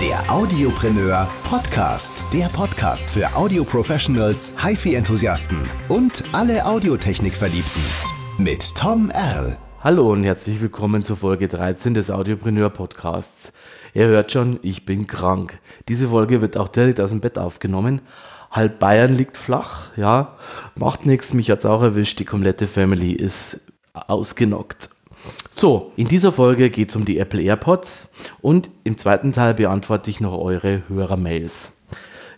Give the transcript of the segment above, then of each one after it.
Der Audiopreneur Podcast. Der Podcast für Audio-Professionals, HiFi-Enthusiasten und alle Audiotechnik-Verliebten. Mit Tom Erl. Hallo und herzlich willkommen zur Folge 13 des Audiopreneur Podcasts. Ihr hört schon, ich bin krank. Diese Folge wird auch direkt aus dem Bett aufgenommen. Halb Bayern liegt flach, ja, macht nichts, mich hat's auch erwischt, die komplette Family ist ausgenockt. So, in dieser Folge geht es um die Apple AirPods und im zweiten Teil beantworte ich noch eure Hörermails.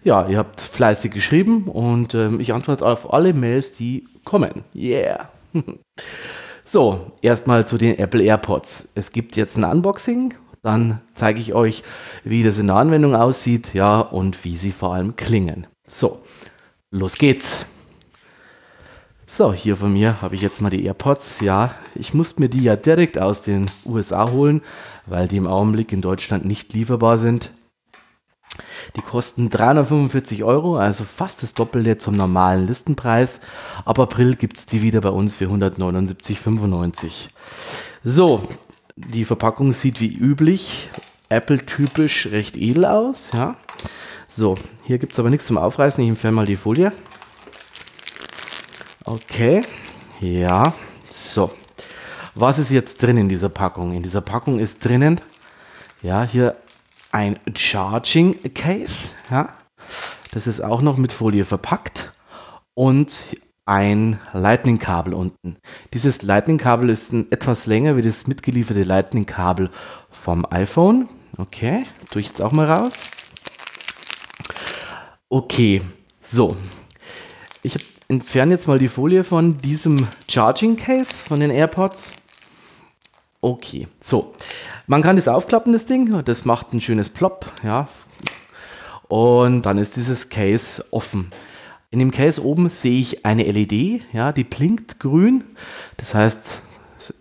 Ja, ihr habt fleißig geschrieben und ähm, ich antworte auf alle Mails, die kommen. Yeah. so, erstmal zu den Apple AirPods. Es gibt jetzt ein Unboxing, dann zeige ich euch, wie das in der Anwendung aussieht, ja, und wie sie vor allem klingen. So, los geht's. So, hier von mir habe ich jetzt mal die AirPods. Ja, ich musste mir die ja direkt aus den USA holen, weil die im Augenblick in Deutschland nicht lieferbar sind. Die kosten 345 Euro, also fast das Doppelte zum normalen Listenpreis. Ab April gibt es die wieder bei uns für 179,95. So, die Verpackung sieht wie üblich Apple-typisch recht edel aus. Ja. So, hier gibt es aber nichts zum Aufreißen. Ich entferne mal die Folie. Okay, ja, so. Was ist jetzt drin in dieser Packung? In dieser Packung ist drinnen, ja, hier ein Charging Case, ja. Das ist auch noch mit Folie verpackt und ein Lightning-Kabel unten. Dieses Lightning-Kabel ist etwas länger wie das mitgelieferte Lightning-Kabel vom iPhone. Okay, tue ich jetzt auch mal raus. Okay, so. Ich habe entferne jetzt mal die Folie von diesem Charging Case von den AirPods. Okay, so. Man kann das aufklappen, das Ding. Das macht ein schönes Plop, ja. Und dann ist dieses Case offen. In dem Case oben sehe ich eine LED, ja, die blinkt grün. Das heißt,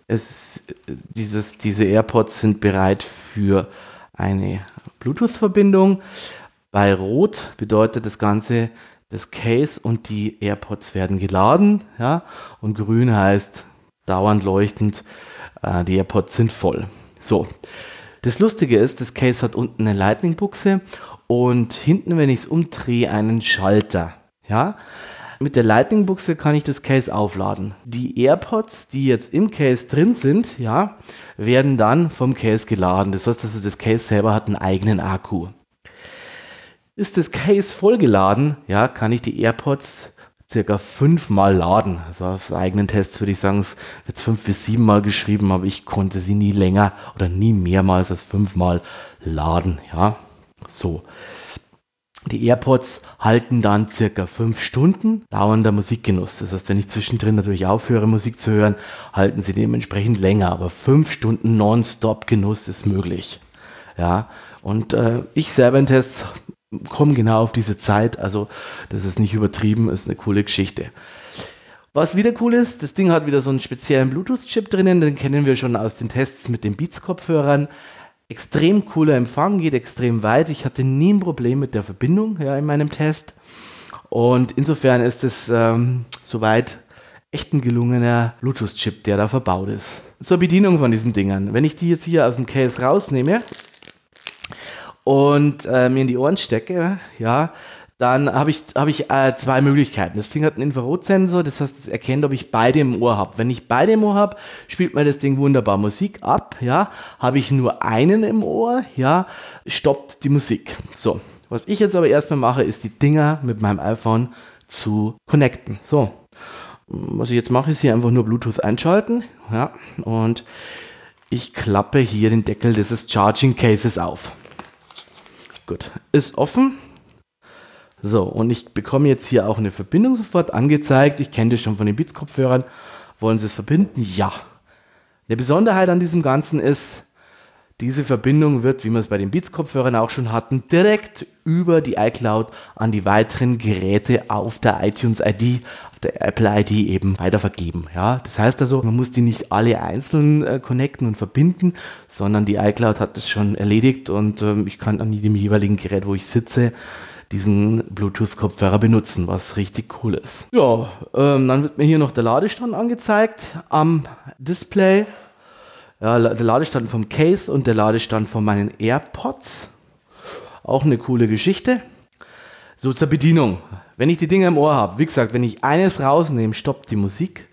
es, dieses, diese AirPods sind bereit für eine Bluetooth-Verbindung. Bei Rot bedeutet das Ganze, das Case und die AirPods werden geladen, ja, und grün heißt dauernd leuchtend, äh, die AirPods sind voll. So. Das Lustige ist, das Case hat unten eine Lightning-Buchse und hinten, wenn ich es umdrehe, einen Schalter. Ja, mit der Lightning-Buchse kann ich das Case aufladen. Die AirPods, die jetzt im Case drin sind, ja, werden dann vom Case geladen. Das heißt, also das Case selber hat einen eigenen Akku. Ist das Case vollgeladen, ja, kann ich die AirPods circa fünfmal laden. Also aus eigenen Tests würde ich sagen, es wird fünf bis siebenmal geschrieben, aber ich konnte sie nie länger oder nie mehrmals als fünfmal laden, ja. So. Die AirPods halten dann circa fünf Stunden dauernder Musikgenuss. Das heißt, wenn ich zwischendrin natürlich aufhöre, Musik zu hören, halten sie dementsprechend länger. Aber fünf Stunden Nonstop-Genuss ist möglich. Ja, und äh, ich selber in Tests kommen genau auf diese Zeit. Also das ist nicht übertrieben, ist eine coole Geschichte. Was wieder cool ist, das Ding hat wieder so einen speziellen Bluetooth-Chip drinnen, den kennen wir schon aus den Tests mit den Beats-Kopfhörern. Extrem cooler Empfang, geht extrem weit. Ich hatte nie ein Problem mit der Verbindung ja, in meinem Test. Und insofern ist es ähm, soweit echt ein gelungener Bluetooth-Chip, der da verbaut ist. Zur Bedienung von diesen Dingern. Wenn ich die jetzt hier aus dem Case rausnehme, und äh, mir in die Ohren stecke, ja, dann habe ich, hab ich äh, zwei Möglichkeiten. Das Ding hat einen Infrarotsensor, das heißt, es erkennt, ob ich beide im Ohr habe. Wenn ich beide im Ohr habe, spielt mir das Ding wunderbar Musik ab, ja. Habe ich nur einen im Ohr, ja, stoppt die Musik. So, was ich jetzt aber erstmal mache, ist die Dinger mit meinem iPhone zu connecten. So, was ich jetzt mache, ist hier einfach nur Bluetooth einschalten, ja, und ich klappe hier den Deckel dieses Charging Cases auf. Gut, ist offen. So, und ich bekomme jetzt hier auch eine Verbindung sofort angezeigt. Ich kenne das schon von den Beats-Kopfhörern. Wollen Sie es verbinden? Ja. Eine Besonderheit an diesem Ganzen ist, diese Verbindung wird, wie wir es bei den Beats-Kopfhörern auch schon hatten, direkt über die iCloud an die weiteren Geräte auf der iTunes ID, auf der Apple ID eben weitervergeben. Ja, das heißt also, man muss die nicht alle einzeln äh, connecten und verbinden, sondern die iCloud hat das schon erledigt und ähm, ich kann an dem jeweiligen Gerät, wo ich sitze, diesen Bluetooth-Kopfhörer benutzen, was richtig cool ist. Ja, ähm, dann wird mir hier noch der Ladestand angezeigt am Display ja, der Ladestand vom Case und der Ladestand von meinen AirPods. Auch eine coole Geschichte. So zur Bedienung. Wenn ich die Dinge im Ohr habe, wie gesagt, wenn ich eines rausnehme, stoppt die Musik.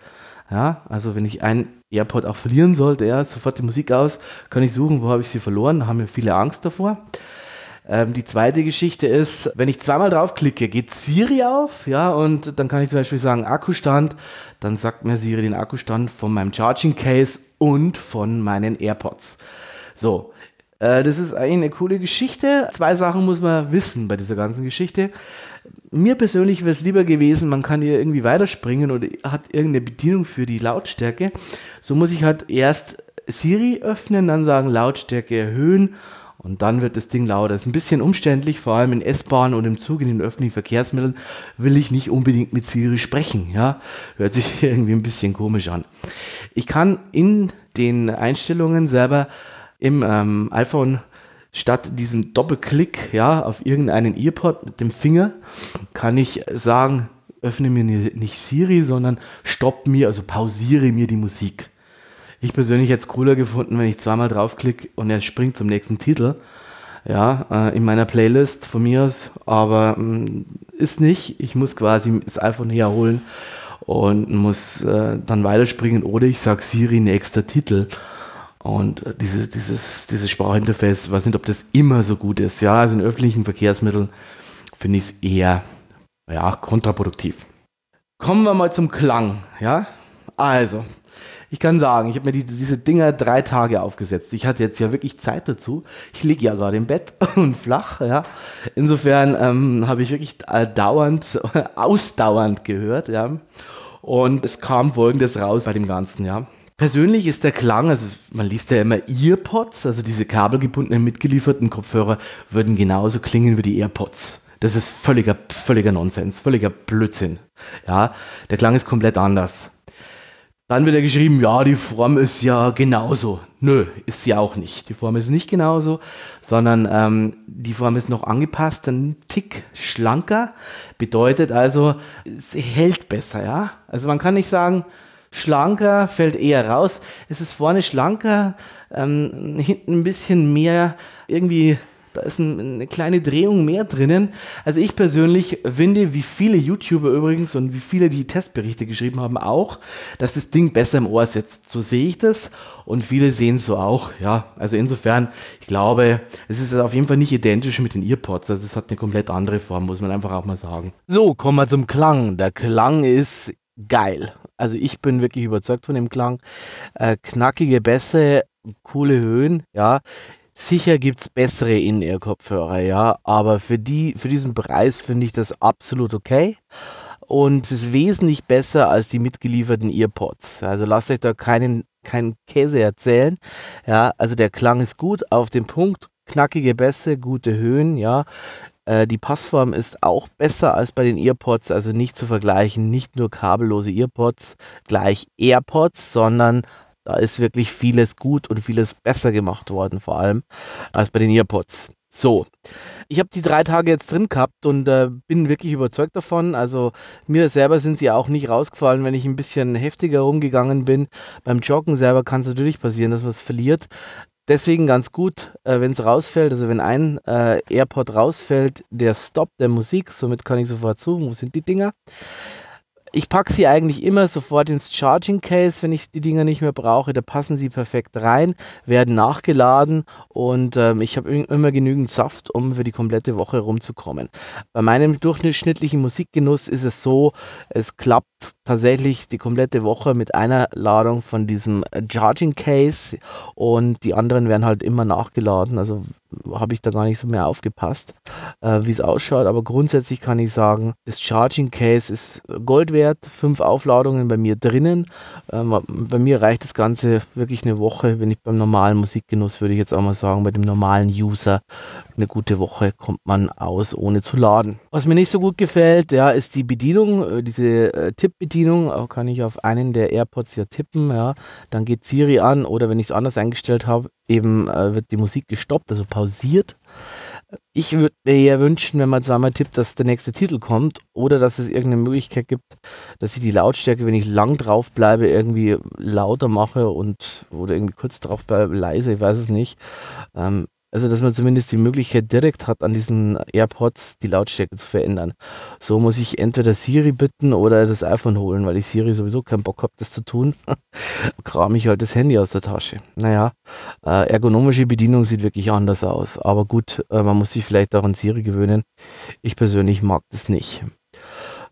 Ja, also wenn ich ein AirPod auch verlieren sollte, ja, sofort die Musik aus, kann ich suchen, wo habe ich sie verloren, da haben wir viele Angst davor. Ähm, die zweite Geschichte ist, wenn ich zweimal draufklicke, geht Siri auf, ja, und dann kann ich zum Beispiel sagen Akkustand, dann sagt mir Siri den Akkustand von meinem Charging Case und von meinen AirPods. So, äh, das ist eigentlich eine coole Geschichte. Zwei Sachen muss man wissen bei dieser ganzen Geschichte. Mir persönlich wäre es lieber gewesen, man kann hier irgendwie weiterspringen oder hat irgendeine Bedienung für die Lautstärke. So muss ich halt erst Siri öffnen, dann sagen Lautstärke erhöhen und dann wird das Ding lauter. Ist ein bisschen umständlich, vor allem in S-Bahn und im Zug, in den öffentlichen Verkehrsmitteln will ich nicht unbedingt mit Siri sprechen. Ja, hört sich irgendwie ein bisschen komisch an. Ich kann in den Einstellungen selber im ähm, iPhone statt diesem Doppelklick ja, auf irgendeinen Earpod mit dem Finger, kann ich sagen, öffne mir nicht Siri, sondern stopp mir, also pausiere mir die Musik. Ich persönlich hätte es cooler gefunden, wenn ich zweimal draufklicke und er springt zum nächsten Titel. Ja, äh, in meiner Playlist von mir aus, aber mh, mm, ist nicht. Ich muss quasi das iPhone herholen und muss äh, dann weiterspringen oder ich sage Siri nächster Titel. Und äh, diese, dieses, dieses Sprachinterface, weiß nicht, ob das immer so gut ist. Ja, also in öffentlichen Verkehrsmitteln finde ich es eher ja, kontraproduktiv. Kommen wir mal zum Klang. Ja, also ich kann sagen, ich habe mir die, diese Dinger drei Tage aufgesetzt. Ich hatte jetzt ja wirklich Zeit dazu. Ich liege ja gerade im Bett und flach, ja. Insofern ähm, habe ich wirklich äh, dauernd, ausdauernd gehört, ja. Und es kam folgendes raus bei dem Ganzen, ja. Persönlich ist der Klang, also man liest ja immer Earpods, also diese kabelgebundenen mitgelieferten Kopfhörer würden genauso klingen wie die AirPods. Das ist völliger, völliger Nonsens, völliger Blödsinn. Ja, der Klang ist komplett anders. Dann wird er geschrieben, ja, die Form ist ja genauso. Nö, ist sie auch nicht. Die Form ist nicht genauso, sondern ähm, die Form ist noch angepasst, ein Tick schlanker. Bedeutet also, es hält besser, ja. Also man kann nicht sagen, schlanker fällt eher raus. Es ist vorne schlanker, ähm, hinten ein bisschen mehr irgendwie da ist ein, eine kleine Drehung mehr drinnen. Also ich persönlich finde, wie viele YouTuber übrigens und wie viele die Testberichte geschrieben haben auch, dass das Ding besser im Ohr sitzt. So sehe ich das und viele sehen es so auch. Ja, also insofern, ich glaube, es ist auf jeden Fall nicht identisch mit den Earpods. Also es hat eine komplett andere Form, muss man einfach auch mal sagen. So, kommen wir zum Klang. Der Klang ist geil. Also ich bin wirklich überzeugt von dem Klang. Äh, knackige Bässe, coole Höhen, ja. Sicher gibt es bessere In-Ear-Kopfhörer, ja, aber für, die, für diesen Preis finde ich das absolut okay. Und es ist wesentlich besser als die mitgelieferten Earpods. Also lasst euch da keinen, keinen Käse erzählen. Ja, also der Klang ist gut, auf den Punkt, knackige Bässe, gute Höhen, ja. Äh, die Passform ist auch besser als bei den Earpods, also nicht zu vergleichen, nicht nur kabellose Earpods gleich AirPods, sondern da ist wirklich vieles gut und vieles besser gemacht worden, vor allem als bei den Earpods. So, ich habe die drei Tage jetzt drin gehabt und äh, bin wirklich überzeugt davon. Also mir selber sind sie auch nicht rausgefallen, wenn ich ein bisschen heftiger rumgegangen bin. Beim Joggen selber kann es natürlich passieren, dass man es verliert. Deswegen ganz gut, äh, wenn es rausfällt, also wenn ein äh, AirPod rausfällt, der stoppt der Musik, somit kann ich sofort suchen, wo sind die Dinger ich packe sie eigentlich immer sofort ins Charging Case, wenn ich die Dinger nicht mehr brauche. Da passen sie perfekt rein, werden nachgeladen und ähm, ich habe immer genügend Saft, um für die komplette Woche rumzukommen. Bei meinem durchschnittlichen Musikgenuss ist es so, es klappt tatsächlich die komplette Woche mit einer Ladung von diesem Charging Case und die anderen werden halt immer nachgeladen. Also habe ich da gar nicht so mehr aufgepasst, äh, wie es ausschaut. Aber grundsätzlich kann ich sagen, das Charging Case ist Gold wert. Fünf Aufladungen bei mir drinnen. Ähm, bei mir reicht das Ganze wirklich eine Woche. Wenn ich beim normalen Musikgenuss, würde ich jetzt auch mal sagen, bei dem normalen User, eine gute Woche kommt man aus, ohne zu laden. Was mir nicht so gut gefällt, ja, ist die Bedienung, äh, diese äh, Tippbedienung. Auch kann ich auf einen der AirPods ja tippen. Ja. Dann geht Siri an oder wenn ich es anders eingestellt habe, eben äh, wird die Musik gestoppt, also pausiert. Ich würde mir eher wünschen, wenn man zweimal tippt, dass der nächste Titel kommt oder dass es irgendeine Möglichkeit gibt, dass ich die Lautstärke, wenn ich lang drauf bleibe, irgendwie lauter mache und oder irgendwie kurz drauf bleibe, leise, ich weiß es nicht. Ähm, Also, dass man zumindest die Möglichkeit direkt hat, an diesen AirPods die Lautstärke zu verändern. So muss ich entweder Siri bitten oder das iPhone holen, weil ich Siri sowieso keinen Bock habe, das zu tun. Kram ich halt das Handy aus der Tasche. Naja, äh, ergonomische Bedienung sieht wirklich anders aus. Aber gut, äh, man muss sich vielleicht auch an Siri gewöhnen. Ich persönlich mag das nicht.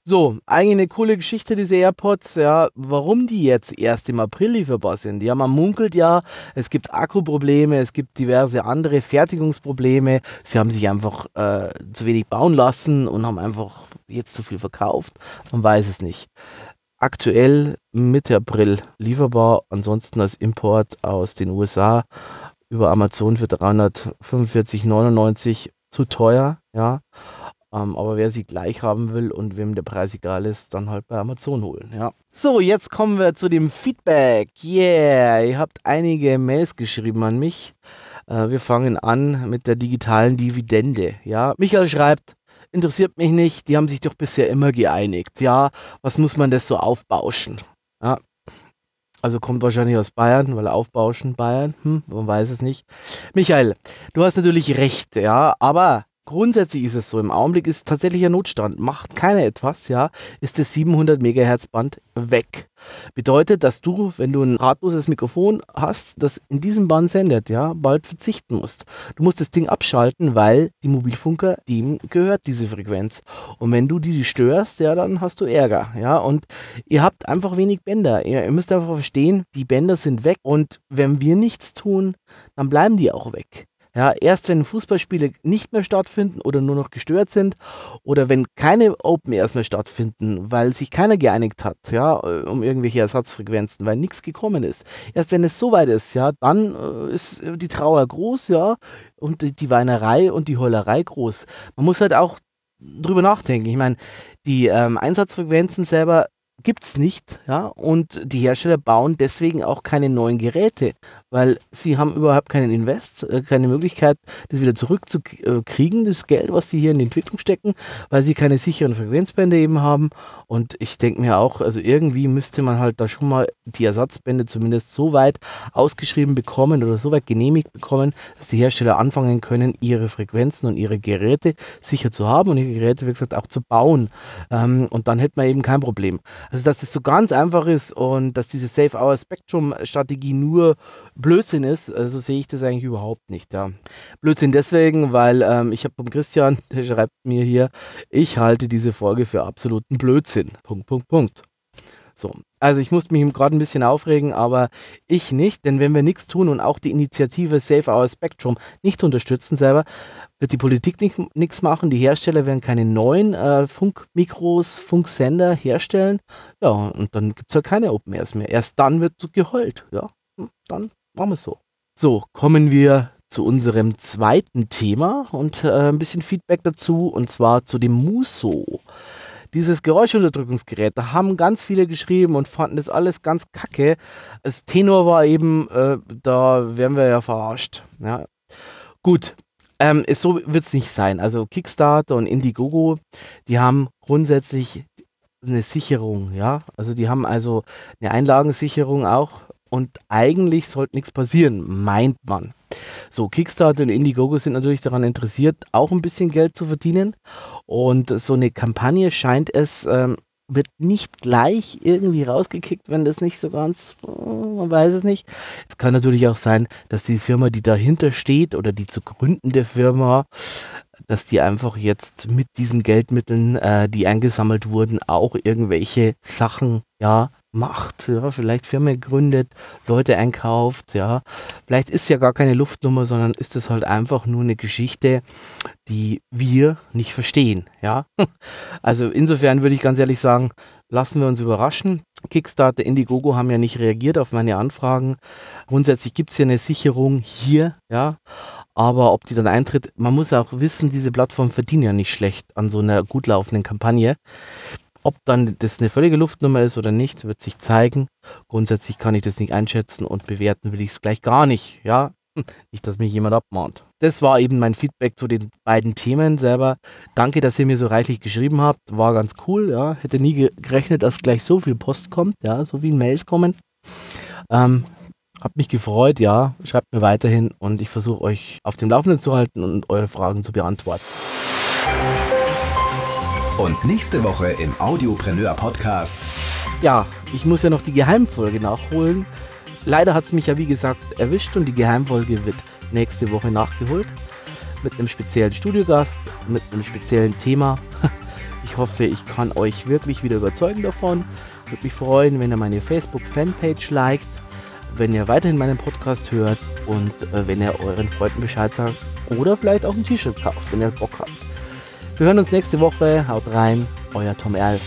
So, eigentlich eine coole Geschichte, diese AirPods, ja. Warum die jetzt erst im April lieferbar sind? Ja, man munkelt ja, es gibt Akkuprobleme, es gibt diverse andere Fertigungsprobleme. Sie haben sich einfach äh, zu wenig bauen lassen und haben einfach jetzt zu viel verkauft. Man weiß es nicht. Aktuell Mitte April lieferbar, ansonsten als Import aus den USA über Amazon für 345,99 zu teuer, ja. Ähm, aber wer sie gleich haben will und wem der Preis egal ist, dann halt bei Amazon holen. Ja. So, jetzt kommen wir zu dem Feedback. Yeah, ihr habt einige Mails geschrieben an mich. Äh, wir fangen an mit der digitalen Dividende. Ja, Michael schreibt, interessiert mich nicht, die haben sich doch bisher immer geeinigt. Ja, was muss man das so aufbauschen? Ja, also kommt wahrscheinlich aus Bayern, weil aufbauschen Bayern, hm, man weiß es nicht. Michael, du hast natürlich recht, ja, aber Grundsätzlich ist es so, im Augenblick ist tatsächlich ein Notstand. Macht keiner etwas, ja, ist das 700 MHz Band weg. Bedeutet, dass du, wenn du ein drahtloses Mikrofon hast, das in diesem Band sendet, ja, bald verzichten musst. Du musst das Ding abschalten, weil die Mobilfunker, dem gehört diese Frequenz. Und wenn du die störst, ja, dann hast du Ärger, ja. Und ihr habt einfach wenig Bänder. Ihr, ihr müsst einfach verstehen, die Bänder sind weg und wenn wir nichts tun, dann bleiben die auch weg. Ja, erst wenn Fußballspiele nicht mehr stattfinden oder nur noch gestört sind oder wenn keine Open Airs mehr stattfinden, weil sich keiner geeinigt hat, ja, äh, um irgendwelche Ersatzfrequenzen, weil nichts gekommen ist. Erst wenn es soweit ist, ja, dann äh, ist die Trauer groß, ja, und die, die Weinerei und die Heulerei groß. Man muss halt auch drüber nachdenken. Ich meine, die ähm, Einsatzfrequenzen selber gibt es nicht, ja, und die Hersteller bauen deswegen auch keine neuen Geräte, weil sie haben überhaupt keinen Invest, äh, keine Möglichkeit, das wieder zurückzukriegen, das Geld, was sie hier in die Entwicklung stecken, weil sie keine sicheren Frequenzbänder eben haben. Und ich denke mir auch, also irgendwie müsste man halt da schon mal die Ersatzbände zumindest so weit ausgeschrieben bekommen oder so weit genehmigt bekommen, dass die Hersteller anfangen können, ihre Frequenzen und ihre Geräte sicher zu haben und ihre Geräte, wie gesagt, auch zu bauen. Ähm, und dann hätte man eben kein Problem. Also, dass das so ganz einfach ist und dass diese Save Our Spectrum Strategie nur Blödsinn ist, also sehe ich das eigentlich überhaupt nicht. Ja. Blödsinn deswegen, weil ähm, ich habe vom Christian, der schreibt mir hier, ich halte diese Folge für absoluten Blödsinn. Punkt, Punkt, Punkt. So, also ich muss mich gerade ein bisschen aufregen, aber ich nicht, denn wenn wir nichts tun und auch die Initiative Save Our Spectrum nicht unterstützen selber, wird die Politik nichts machen, die Hersteller werden keine neuen äh, Funkmikros, Funksender herstellen, ja, und dann gibt es ja keine Open Airs mehr. Erst dann wird so geheult, ja, hm, dann machen wir es so. So, kommen wir zu unserem zweiten Thema und äh, ein bisschen Feedback dazu, und zwar zu dem Muso dieses Geräuschunterdrückungsgerät, da haben ganz viele geschrieben und fanden das alles ganz kacke. Das Tenor war eben, äh, da werden wir ja verarscht. Ja. Gut, ähm, ist, so wird es nicht sein. Also Kickstarter und Indiegogo, die haben grundsätzlich eine Sicherung, ja. Also die haben also eine Einlagensicherung auch und eigentlich sollte nichts passieren, meint man. So, Kickstarter und Indiegogo sind natürlich daran interessiert, auch ein bisschen Geld zu verdienen. Und so eine Kampagne scheint es, ähm, wird nicht gleich irgendwie rausgekickt, wenn das nicht so ganz, äh, man weiß es nicht. Es kann natürlich auch sein, dass die Firma, die dahinter steht oder die zu gründende Firma, dass die einfach jetzt mit diesen Geldmitteln, äh, die eingesammelt wurden, auch irgendwelche Sachen, ja, macht, ja, vielleicht Firmen gründet, Leute einkauft, ja. Vielleicht ist ja gar keine Luftnummer, sondern ist es halt einfach nur eine Geschichte, die wir nicht verstehen, ja. Also insofern würde ich ganz ehrlich sagen, lassen wir uns überraschen. Kickstarter, Indiegogo haben ja nicht reagiert auf meine Anfragen. Grundsätzlich gibt es ja eine Sicherung hier, ja. Aber ob die dann eintritt, man muss auch wissen, diese Plattform verdienen ja nicht schlecht an so einer gut laufenden Kampagne. Ob dann das eine völlige Luftnummer ist oder nicht, wird sich zeigen. Grundsätzlich kann ich das nicht einschätzen und bewerten will ich es gleich gar nicht. Ja, nicht, dass mich jemand abmahnt. Das war eben mein Feedback zu den beiden Themen selber. Danke, dass ihr mir so reichlich geschrieben habt. War ganz cool. Ja, hätte nie gerechnet, dass gleich so viel Post kommt. Ja, so viele Mails kommen. Ähm, Hat mich gefreut, ja. Schreibt mir weiterhin und ich versuche euch auf dem Laufenden zu halten und eure Fragen zu beantworten. Und nächste Woche im Audiopreneur Podcast. Ja, ich muss ja noch die Geheimfolge nachholen. Leider hat es mich ja wie gesagt erwischt und die Geheimfolge wird nächste Woche nachgeholt. Mit einem speziellen Studiogast, mit einem speziellen Thema. Ich hoffe, ich kann euch wirklich wieder überzeugen davon. Würde mich freuen, wenn ihr meine Facebook-Fanpage liked, wenn ihr weiterhin meinen Podcast hört und äh, wenn ihr euren Freunden Bescheid sagt oder vielleicht auch ein T-Shirt kauft, wenn ihr Bock habt. Wir hören uns nächste Woche. Haut rein, euer Tom Erl.